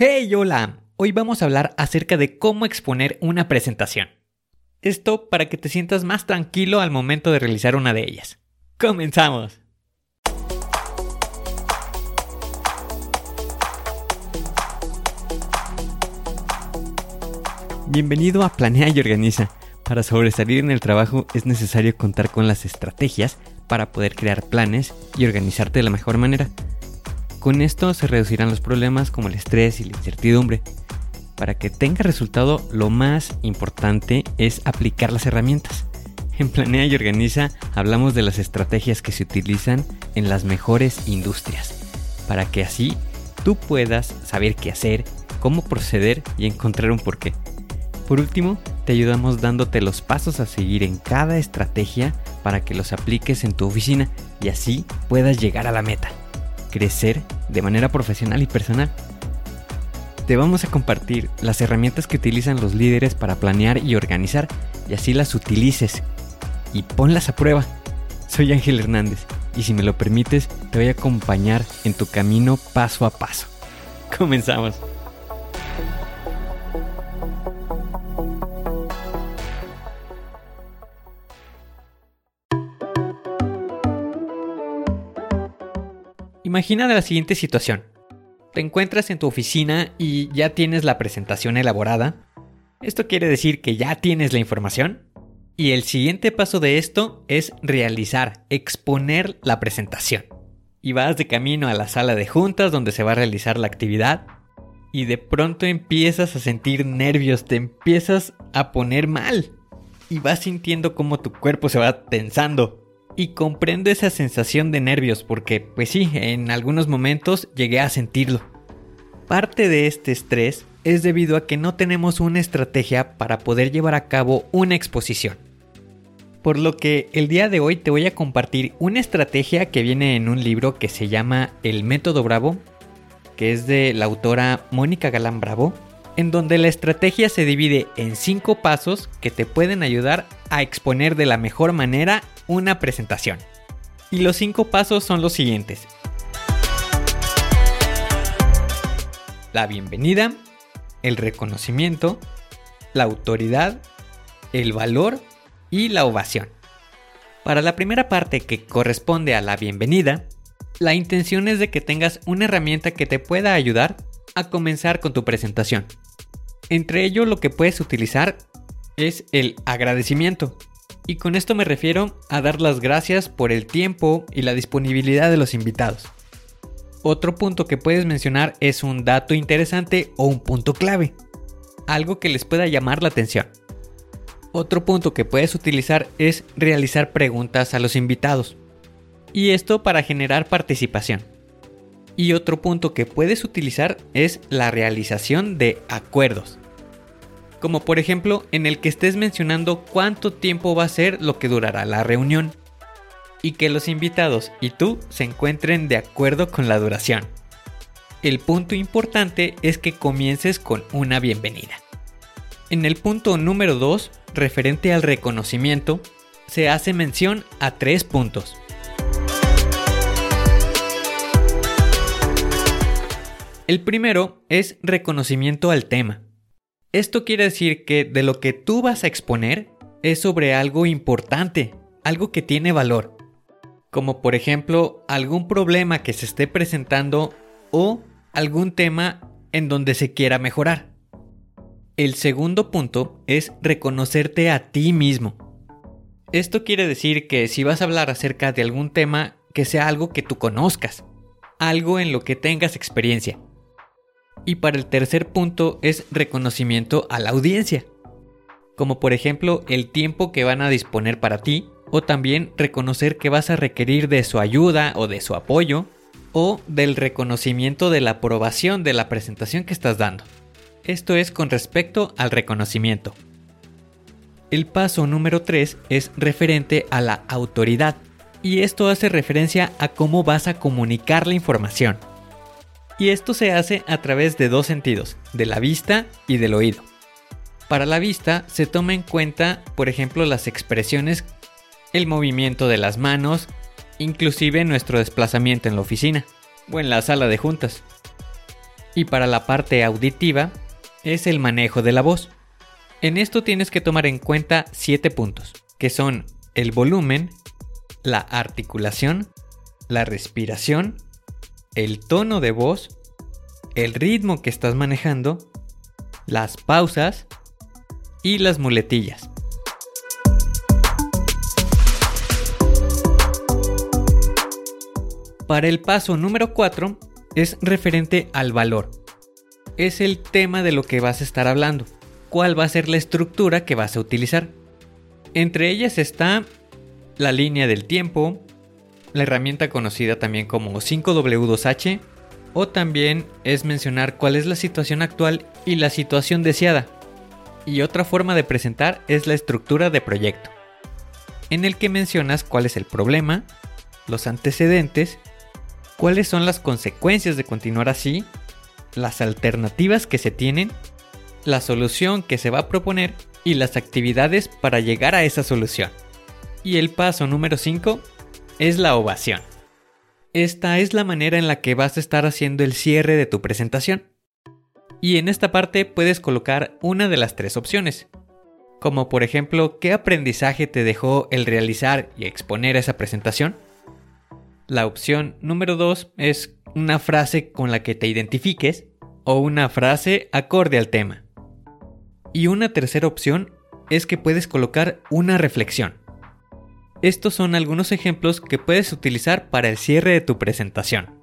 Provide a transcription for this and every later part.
Hey, hola. Hoy vamos a hablar acerca de cómo exponer una presentación. Esto para que te sientas más tranquilo al momento de realizar una de ellas. ¡Comenzamos! Bienvenido a Planea y Organiza. Para sobresalir en el trabajo es necesario contar con las estrategias para poder crear planes y organizarte de la mejor manera. Con esto se reducirán los problemas como el estrés y la incertidumbre. Para que tenga resultado, lo más importante es aplicar las herramientas. En Planea y Organiza hablamos de las estrategias que se utilizan en las mejores industrias, para que así tú puedas saber qué hacer, cómo proceder y encontrar un porqué. Por último, te ayudamos dándote los pasos a seguir en cada estrategia para que los apliques en tu oficina y así puedas llegar a la meta crecer de manera profesional y personal. Te vamos a compartir las herramientas que utilizan los líderes para planear y organizar y así las utilices y ponlas a prueba. Soy Ángel Hernández y si me lo permites te voy a acompañar en tu camino paso a paso. Comenzamos. Imagina la siguiente situación. Te encuentras en tu oficina y ya tienes la presentación elaborada. Esto quiere decir que ya tienes la información. Y el siguiente paso de esto es realizar, exponer la presentación. Y vas de camino a la sala de juntas donde se va a realizar la actividad. Y de pronto empiezas a sentir nervios, te empiezas a poner mal. Y vas sintiendo cómo tu cuerpo se va tensando y comprendo esa sensación de nervios porque, pues sí, en algunos momentos llegué a sentirlo. Parte de este estrés es debido a que no tenemos una estrategia para poder llevar a cabo una exposición. Por lo que el día de hoy te voy a compartir una estrategia que viene en un libro que se llama El Método Bravo, que es de la autora Mónica Galán Bravo, en donde la estrategia se divide en cinco pasos que te pueden ayudar a exponer de la mejor manera una presentación. Y los cinco pasos son los siguientes. La bienvenida, el reconocimiento, la autoridad, el valor y la ovación. Para la primera parte que corresponde a la bienvenida, la intención es de que tengas una herramienta que te pueda ayudar a comenzar con tu presentación. Entre ello lo que puedes utilizar es el agradecimiento, y con esto me refiero a dar las gracias por el tiempo y la disponibilidad de los invitados. Otro punto que puedes mencionar es un dato interesante o un punto clave, algo que les pueda llamar la atención. Otro punto que puedes utilizar es realizar preguntas a los invitados, y esto para generar participación. Y otro punto que puedes utilizar es la realización de acuerdos como por ejemplo en el que estés mencionando cuánto tiempo va a ser lo que durará la reunión y que los invitados y tú se encuentren de acuerdo con la duración. El punto importante es que comiences con una bienvenida. En el punto número 2, referente al reconocimiento, se hace mención a tres puntos. El primero es reconocimiento al tema. Esto quiere decir que de lo que tú vas a exponer es sobre algo importante, algo que tiene valor, como por ejemplo algún problema que se esté presentando o algún tema en donde se quiera mejorar. El segundo punto es reconocerte a ti mismo. Esto quiere decir que si vas a hablar acerca de algún tema, que sea algo que tú conozcas, algo en lo que tengas experiencia. Y para el tercer punto es reconocimiento a la audiencia, como por ejemplo el tiempo que van a disponer para ti, o también reconocer que vas a requerir de su ayuda o de su apoyo, o del reconocimiento de la aprobación de la presentación que estás dando. Esto es con respecto al reconocimiento. El paso número 3 es referente a la autoridad, y esto hace referencia a cómo vas a comunicar la información y esto se hace a través de dos sentidos, de la vista y del oído. Para la vista se toma en cuenta, por ejemplo, las expresiones, el movimiento de las manos, inclusive nuestro desplazamiento en la oficina o en la sala de juntas. Y para la parte auditiva es el manejo de la voz. En esto tienes que tomar en cuenta 7 puntos, que son el volumen, la articulación, la respiración, el tono de voz, el ritmo que estás manejando, las pausas y las muletillas. Para el paso número 4 es referente al valor. Es el tema de lo que vas a estar hablando. ¿Cuál va a ser la estructura que vas a utilizar? Entre ellas está la línea del tiempo, la herramienta conocida también como 5W2H, o también es mencionar cuál es la situación actual y la situación deseada. Y otra forma de presentar es la estructura de proyecto, en el que mencionas cuál es el problema, los antecedentes, cuáles son las consecuencias de continuar así, las alternativas que se tienen, la solución que se va a proponer y las actividades para llegar a esa solución. Y el paso número 5 es la ovación. Esta es la manera en la que vas a estar haciendo el cierre de tu presentación. Y en esta parte puedes colocar una de las tres opciones, como por ejemplo qué aprendizaje te dejó el realizar y exponer esa presentación. La opción número 2 es una frase con la que te identifiques o una frase acorde al tema. Y una tercera opción es que puedes colocar una reflexión. Estos son algunos ejemplos que puedes utilizar para el cierre de tu presentación.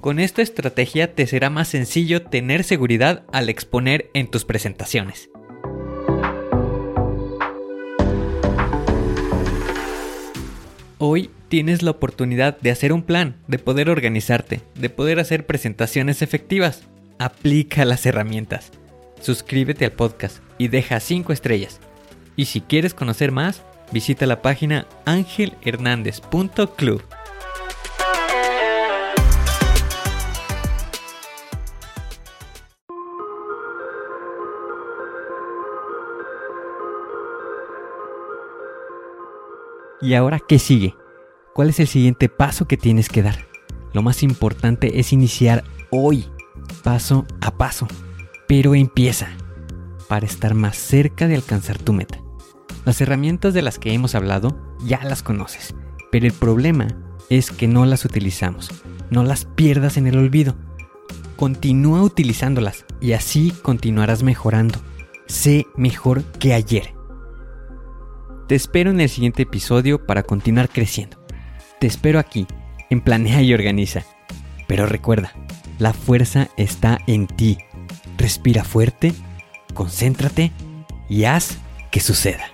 Con esta estrategia te será más sencillo tener seguridad al exponer en tus presentaciones. Hoy tienes la oportunidad de hacer un plan, de poder organizarte, de poder hacer presentaciones efectivas. Aplica las herramientas. Suscríbete al podcast y deja 5 estrellas. Y si quieres conocer más, visita la página angelhernandez.club. ¿Y ahora qué sigue? ¿Cuál es el siguiente paso que tienes que dar? Lo más importante es iniciar hoy, paso a paso. Pero empieza para estar más cerca de alcanzar tu meta. Las herramientas de las que hemos hablado ya las conoces, pero el problema es que no las utilizamos. No las pierdas en el olvido. Continúa utilizándolas y así continuarás mejorando. Sé mejor que ayer. Te espero en el siguiente episodio para continuar creciendo. Te espero aquí, en Planea y Organiza. Pero recuerda, la fuerza está en ti. Respira fuerte, concéntrate y haz que suceda.